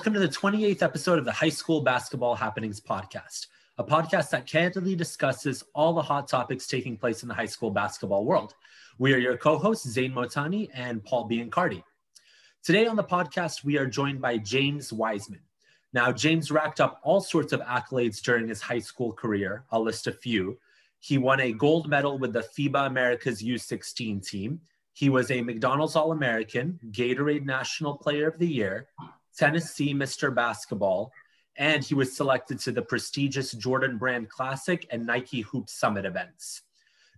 Welcome to the 28th episode of the High School Basketball Happenings podcast, a podcast that candidly discusses all the hot topics taking place in the high school basketball world. We are your co hosts, Zane Motani and Paul Biancardi. Today on the podcast, we are joined by James Wiseman. Now, James racked up all sorts of accolades during his high school career. I'll list a few. He won a gold medal with the FIBA Americas U16 team. He was a McDonald's All American, Gatorade National Player of the Year, Tennessee Mr. Basketball, and he was selected to the prestigious Jordan Brand Classic and Nike Hoop Summit events.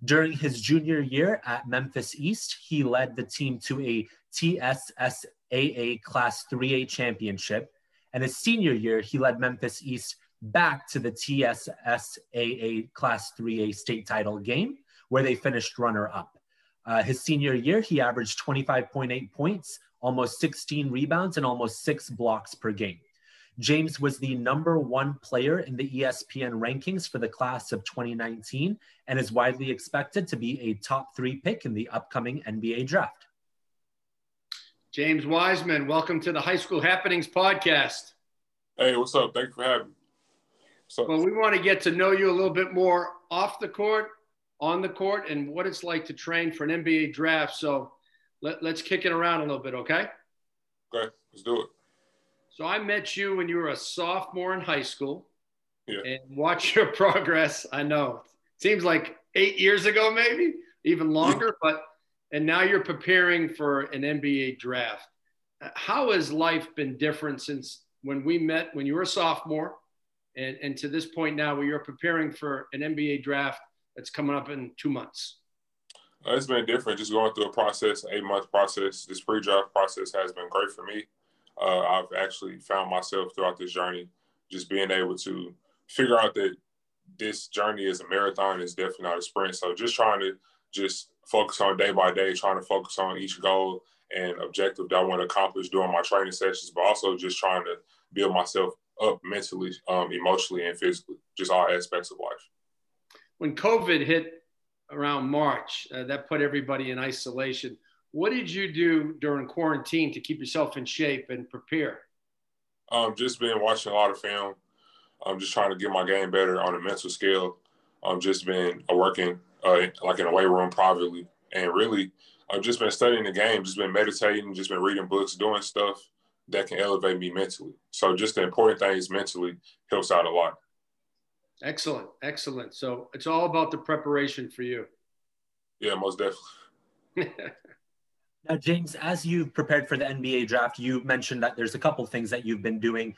During his junior year at Memphis East, he led the team to a TSSAA Class 3A championship. And his senior year, he led Memphis East back to the TSSAA Class 3A state title game, where they finished runner up. Uh, his senior year, he averaged 25.8 points, almost 16 rebounds, and almost six blocks per game. James was the number one player in the ESPN rankings for the class of 2019 and is widely expected to be a top three pick in the upcoming NBA draft. James Wiseman, welcome to the High School Happenings podcast. Hey, what's up? Thanks for having me. Well, we want to get to know you a little bit more off the court, on the court, and what it's like to train for an NBA draft. So let, let's kick it around a little bit, okay? Okay, let's do it. So I met you when you were a sophomore in high school. Yeah. And watch your progress. I know. Seems like eight years ago, maybe even longer, but and now you're preparing for an NBA draft. Uh, how has life been different since when we met when you were a sophomore and, and to this point now where you're preparing for an NBA draft that's coming up in two months? Uh, it's been different just going through a process, eight month process. This pre draft process has been great for me. Uh, I've actually found myself throughout this journey just being able to figure out that this journey is a marathon, is definitely not a sprint. So just trying to just focus on day by day, trying to focus on each goal and objective that I want to accomplish during my training sessions, but also just trying to build myself up mentally, um, emotionally, and physically, just all aspects of life. When COVID hit around March, uh, that put everybody in isolation. What did you do during quarantine to keep yourself in shape and prepare? Um, just been watching a lot of film. I'm just trying to get my game better on a mental scale. I'm just been uh, working uh, like in a weight room privately, and really, I've just been studying the game, just been meditating, just been reading books, doing stuff that can elevate me mentally. So just the important things mentally helps out a lot. Excellent, excellent. So it's all about the preparation for you. Yeah, most definitely. now, James, as you've prepared for the NBA draft, you mentioned that there's a couple things that you've been doing.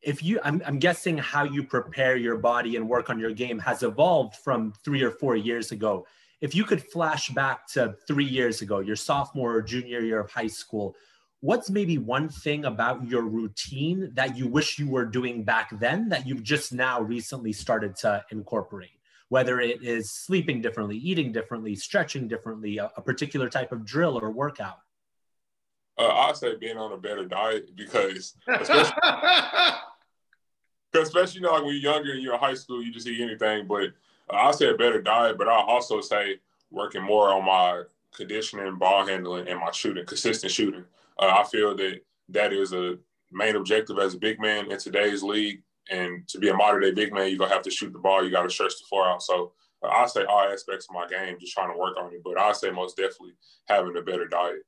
If you, I'm, I'm guessing how you prepare your body and work on your game has evolved from three or four years ago. If you could flash back to three years ago, your sophomore or junior year of high school, what's maybe one thing about your routine that you wish you were doing back then that you've just now recently started to incorporate? Whether it is sleeping differently, eating differently, stretching differently, a, a particular type of drill or workout? Uh, I'd say being on a better diet because, especially, especially you know, like when you're younger and you're in high school, you just eat anything. But uh, I'll say a better diet, but I'll also say working more on my conditioning, ball handling, and my shooting, consistent shooting. Uh, I feel that that is a main objective as a big man in today's league. And to be a modern day big man, you're gonna have to shoot the ball. You got to stretch the floor out. So uh, I say all aspects of my game, just trying to work on it. But I say most definitely having a better diet.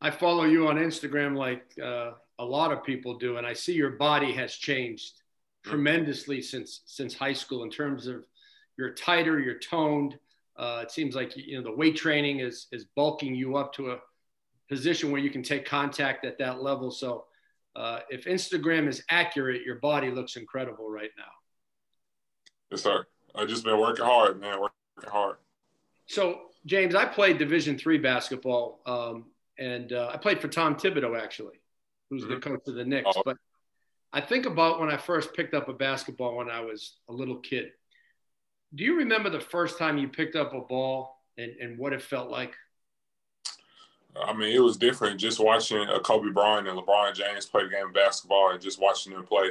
I follow you on Instagram like uh, a lot of people do, and I see your body has changed mm-hmm. tremendously since since high school in terms of you're tighter, you're toned. Uh, it seems like you know the weight training is is bulking you up to a position where you can take contact at that level. So uh, if Instagram is accurate, your body looks incredible right now. Yes, sir. I just been working hard, man. Working hard. So James, I played Division three basketball, um, and uh, I played for Tom Thibodeau actually, who's mm-hmm. the coach of the Knicks. Oh. But I think about when I first picked up a basketball when I was a little kid. Do you remember the first time you picked up a ball and, and what it felt like? I mean, it was different just watching a Kobe Bryant and LeBron James play the game of basketball and just watching them play.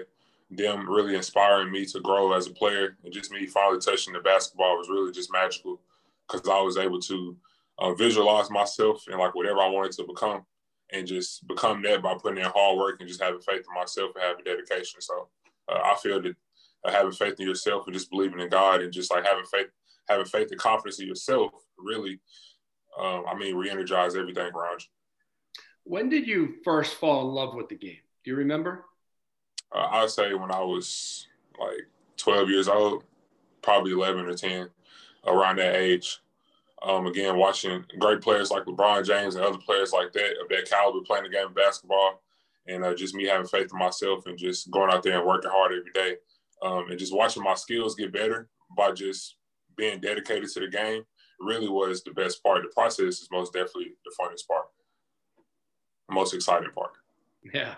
Them really inspiring me to grow as a player, and just me finally touching the basketball was really just magical because I was able to uh, visualize myself and like whatever I wanted to become. and just become that by putting in hard work and just having faith in myself and having dedication. So uh, I feel that uh, having faith in yourself and just believing in God and just like having faith, having faith and confidence in yourself really, um, I mean, re-energize everything around you. When did you first fall in love with the game? Do you remember? Uh, I'd say when I was like 12 years old, probably 11 or 10, around that age. Um, again, watching great players like LeBron James and other players like that of that caliber playing the game of basketball, and uh, just me having faith in myself and just going out there and working hard every day, um, and just watching my skills get better by just being dedicated to the game really was the best part. The process is most definitely the funnest part, the most exciting part. Yeah.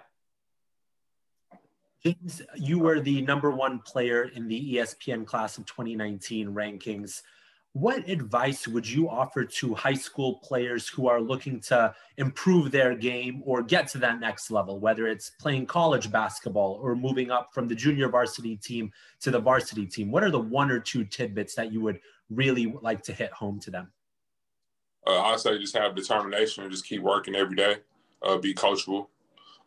James, you were the number one player in the ESPN class of 2019 rankings. What advice would you offer to high school players who are looking to improve their game or get to that next level, whether it's playing college basketball or moving up from the junior varsity team to the varsity team? What are the one or two tidbits that you would really like to hit home to them? Uh, I say just have determination and just keep working every day. Uh, be coachable,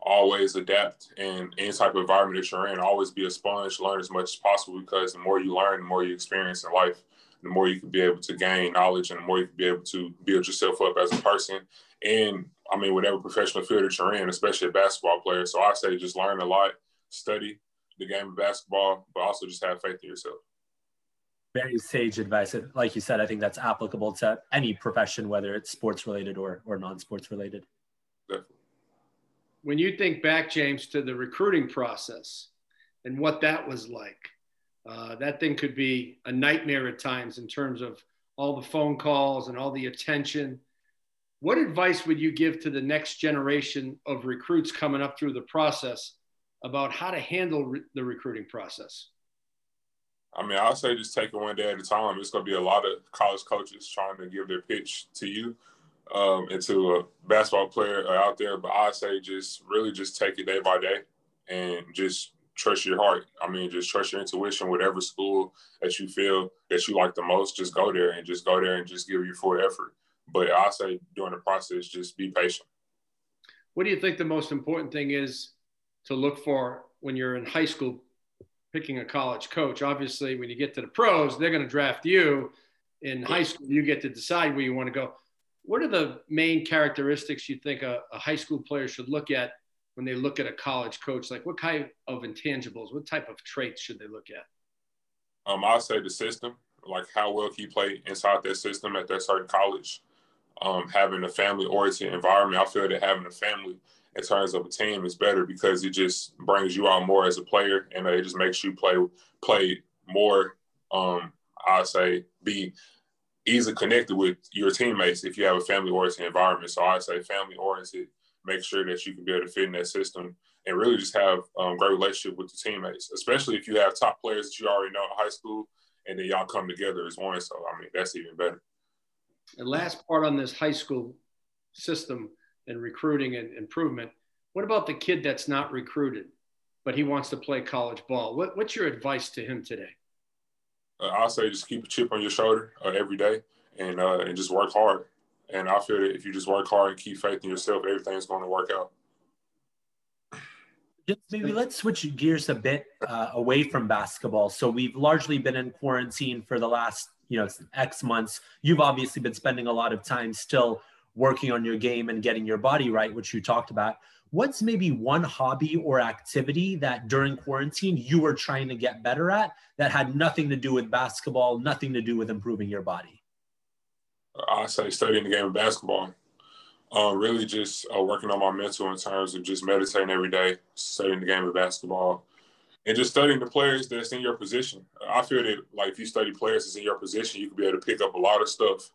always adapt in any type of environment that you're in. Always be a sponge, learn as much as possible because the more you learn, the more you experience in life the more you can be able to gain knowledge and the more you can be able to build yourself up as a person. And I mean, whatever professional field that you're in, especially a basketball player. So I say just learn a lot, study the game of basketball, but also just have faith in yourself. Very sage advice. Like you said, I think that's applicable to any profession, whether it's sports related or, or non sports related. Definitely. When you think back, James, to the recruiting process and what that was like, uh, that thing could be a nightmare at times in terms of all the phone calls and all the attention. What advice would you give to the next generation of recruits coming up through the process about how to handle re- the recruiting process? I mean, I'll say just take it one day at a time. It's going to be a lot of college coaches trying to give their pitch to you um, and to a basketball player out there. But I say just really just take it day by day and just trust your heart. I mean, just trust your intuition. Whatever school that you feel that you like the most, just go there and just go there and just give your full effort. But I say during the process, just be patient. What do you think the most important thing is to look for when you're in high school picking a college coach? Obviously, when you get to the pros, they're going to draft you. In high school, you get to decide where you want to go. What are the main characteristics you think a, a high school player should look at when they look at a college coach? Like, what kind of intangibles, what type of traits should they look at? Um, I'll say the system, like how well can you play inside that system at that certain college. Um, having a family-oriented environment, I feel that having a family in terms of a team is better because it just brings you out more as a player, and it just makes you play play more. Um, I say be easily connected with your teammates if you have a family-oriented environment. So I say family-oriented make sure that you can be able to fit in that system and really just have um, great relationship with the teammates, especially if you have top players that you already know in high school and then y'all come together as one. So, I mean, that's even better. And last part on this high school system and recruiting and improvement. What about the kid that's not recruited, but he wants to play college ball? What, what's your advice to him today? Uh, I'll say just keep a chip on your shoulder uh, every day and, uh, and just work hard. And I feel that if you just work hard and keep faith in yourself, everything's going to work out. Maybe let's switch gears a bit uh, away from basketball. So we've largely been in quarantine for the last, you know, X months. You've obviously been spending a lot of time still working on your game and getting your body right, which you talked about. What's maybe one hobby or activity that during quarantine you were trying to get better at that had nothing to do with basketball, nothing to do with improving your body? I say studying the game of basketball. Uh, really just uh, working on my mental in terms of just meditating every day, studying the game of basketball, and just studying the players that's in your position. I feel that like if you study players that's in your position, you can be able to pick up a lot of stuff,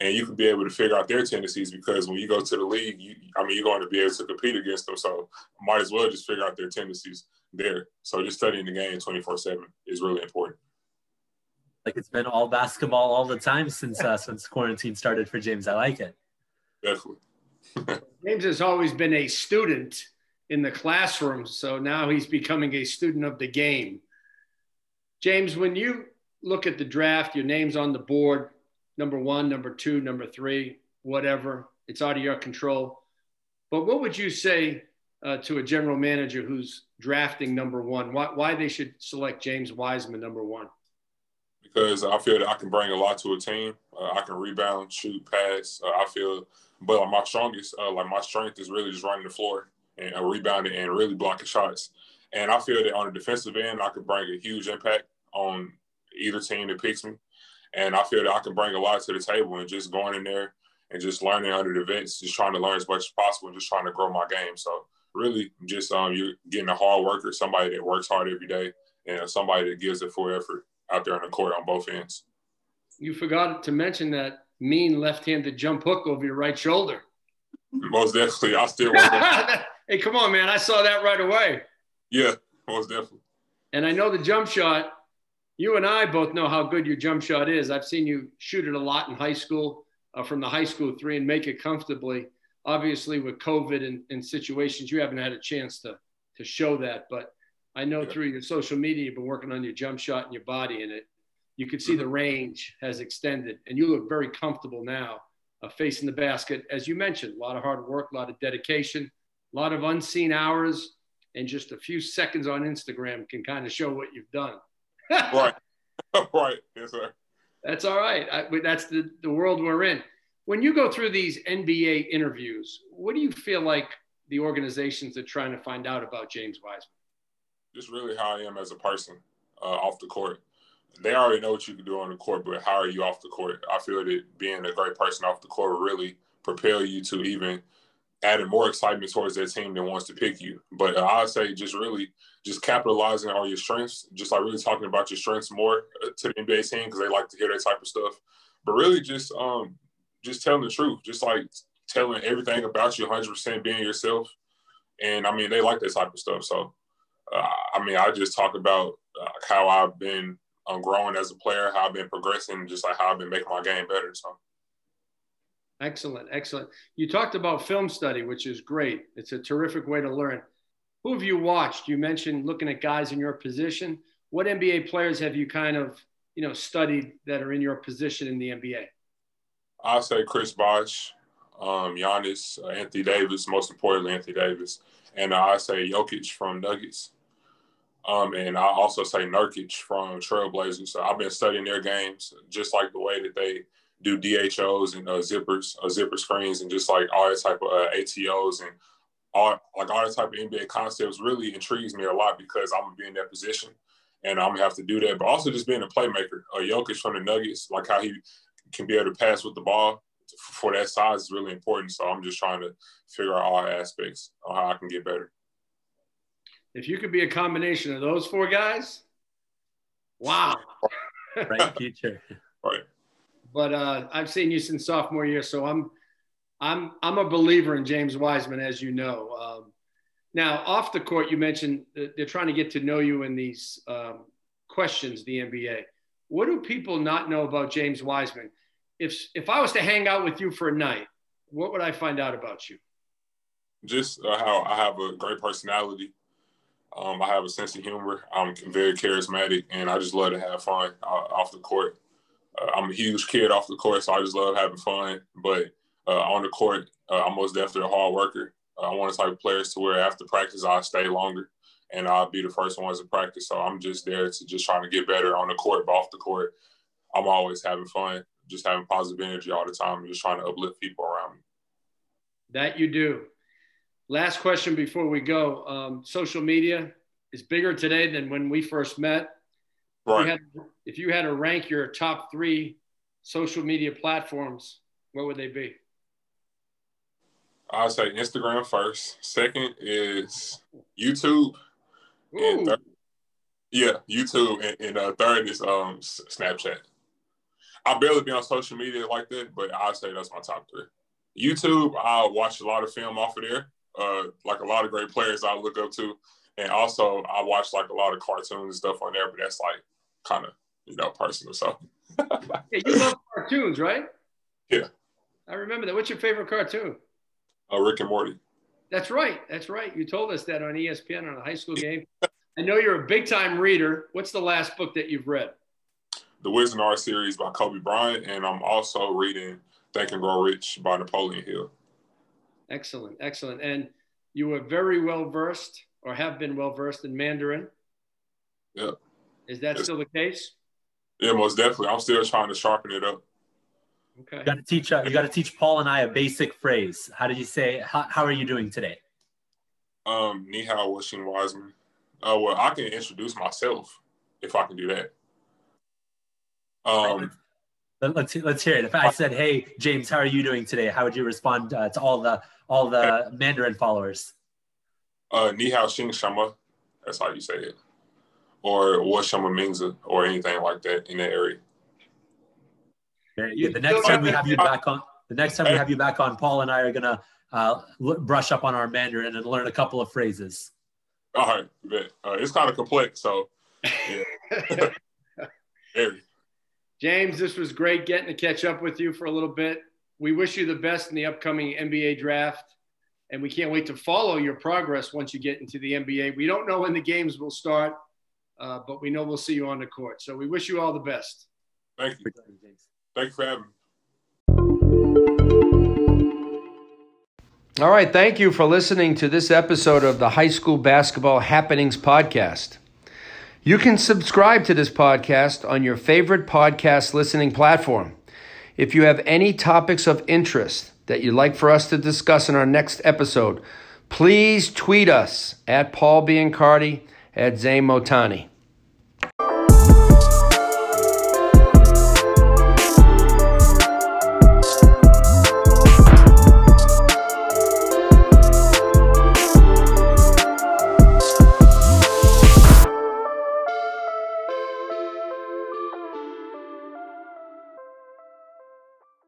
and you can be able to figure out their tendencies because when you go to the league, you, I mean, you're going to be able to compete against them. So might as well just figure out their tendencies there. So just studying the game 24 seven is really important like it's been all basketball all the time since uh, since quarantine started for James. I like it. Definitely. James has always been a student in the classroom, so now he's becoming a student of the game. James, when you look at the draft, your name's on the board, number one, number two, number three, whatever. It's out of your control. But what would you say uh, to a general manager who's drafting number one? Why, why they should select James Wiseman number one? Because I feel that I can bring a lot to a team. Uh, I can rebound, shoot, pass. Uh, I feel, but like my strongest, uh, like my strength is really just running the floor and uh, rebounding and really blocking shots. And I feel that on the defensive end, I could bring a huge impact on either team that picks me. And I feel that I can bring a lot to the table and just going in there and just learning under the vets, just trying to learn as much as possible and just trying to grow my game. So really just um, you're getting a hard worker, somebody that works hard every day, and somebody that gives it full effort out there on the court on both ends. You forgot to mention that mean left-handed jump hook over your right shoulder. Most definitely. I still Hey, come on, man. I saw that right away. Yeah, most definitely. And I know the jump shot, you and I both know how good your jump shot is. I've seen you shoot it a lot in high school uh, from the high school three and make it comfortably. Obviously, with COVID and, and situations, you haven't had a chance to, to show that. But I know through your social media, you've been working on your jump shot and your body in it. You can see mm-hmm. the range has extended, and you look very comfortable now uh, facing the basket. As you mentioned, a lot of hard work, a lot of dedication, a lot of unseen hours, and just a few seconds on Instagram can kind of show what you've done. Right. right. Yes, sir. That's all right. I, that's the, the world we're in. When you go through these NBA interviews, what do you feel like the organizations are trying to find out about James Wiseman? Just really how I am as a person uh, off the court. They already know what you can do on the court, but how are you off the court? I feel that being a great person off the court will really propel you to even – adding more excitement towards that team that wants to pick you. But uh, I say just really just capitalizing on your strengths, just like really talking about your strengths more uh, to the NBA team because they like to hear that type of stuff. But really just um just telling the truth, just like telling everything about you 100% being yourself. And I mean, they like that type of stuff. So, uh, I mean, I just talk about uh, how I've been um, growing as a player, how I've been progressing, just like how I've been making my game better. So. Excellent, excellent. You talked about film study, which is great. It's a terrific way to learn. Who have you watched? You mentioned looking at guys in your position. What NBA players have you kind of, you know, studied that are in your position in the NBA? I'll say Chris Bosh, um, Giannis, uh, Anthony Davis, most importantly Anthony Davis, and I say Jokic from Nuggets. Um, and I also say Nurkic from Trailblazers. So I've been studying their games just like the way that they do DHOs and uh, zippers, uh, zipper screens, and just like all that type of uh, ATOs and all like all that type of NBA concepts really intrigues me a lot because I'm gonna be in that position and I'm gonna have to do that. But also just being a playmaker, a uh, Jokic from the Nuggets, like how he can be able to pass with the ball for that size is really important. So I'm just trying to figure out all aspects on how I can get better. If you could be a combination of those four guys, wow. Bright future. Right but uh, I've seen you since sophomore year, so I'm I'm I'm a believer in James Wiseman, as you know. Um, now, off the court, you mentioned they're trying to get to know you in these um, questions, the NBA. What do people not know about James Wiseman? If if I was to hang out with you for a night, what would I find out about you? Just uh, how I have a great personality. Um, I have a sense of humor. I'm very charismatic, and I just love to have fun uh, off the court. Uh, I'm a huge kid off the court, so I just love having fun. But uh, on the court, uh, I'm most definitely a hard worker. I want to type of players to where after practice I'll stay longer and I'll be the first ones to practice. So I'm just there to just trying to get better on the court, but off the court, I'm always having fun, just having positive energy all the time, just trying to uplift people around me. That you do. Last question before we go. Um, social media is bigger today than when we first met. Right. If you, had, if you had to rank your top three social media platforms, what would they be? I'll say Instagram first. Second is YouTube. And third, yeah, YouTube. And, and uh, third is um, Snapchat. I barely be on social media like that, but I'll say that's my top three. YouTube, I watch a lot of film off of there. Uh, like a lot of great players I look up to. And also I watch like a lot of cartoons and stuff on there, but that's like kind of you know personal. So yeah, you love cartoons, right? Yeah. I remember that. What's your favorite cartoon? Uh, Rick and Morty. That's right. That's right. You told us that on ESPN on a high school game. I know you're a big time reader. What's the last book that you've read? The Wizenard series by Kobe Bryant, and I'm also reading Think and Grow Rich by Napoleon Hill. Excellent, excellent. And you were very well versed, or have been well versed in Mandarin. Yeah. Is that Yes. still the case? Yeah, most definitely. I'm still trying to sharpen it up. Okay. You got to teach. Uh, you got to teach Paul and I a basic phrase. How did you say? How, how are you doing today? Um, Ni hao, Washing Wiseman. Uh, well, I can introduce myself if I can do that. Um, Let- Let's let's hear it. If I said, "Hey, James, how are you doing today?" How would you respond uh, to all the all the Mandarin followers? uh, Ni hao, Xing Shama. That's how you say it. Or Wa Shama Mingza or anything like that in that area. Very You. The next time we have- have you back on, the next time we have you back on, Paul and I are gonna uh, brush up on our Mandarin and learn a couple of phrases. All right, bet. Uh, it's kind of complex, so yeah. Very. James, this was great getting to catch up with you for a little bit. We wish you the best in the upcoming NBA draft, and we can't wait to follow your progress once you get into the NBA. We don't know when the games will start, uh, but we know we'll see you on the court. So we wish you all the best. Thank you. Thank you for having me. All right, thank you for listening to this episode of the High School Basketball Happenings Podcast. You can subscribe to this podcast on your favorite podcast listening platform. If you have any topics of interest that you'd like for us to discuss in our next episode, please tweet us at Paul Biancardi at Zane Motani.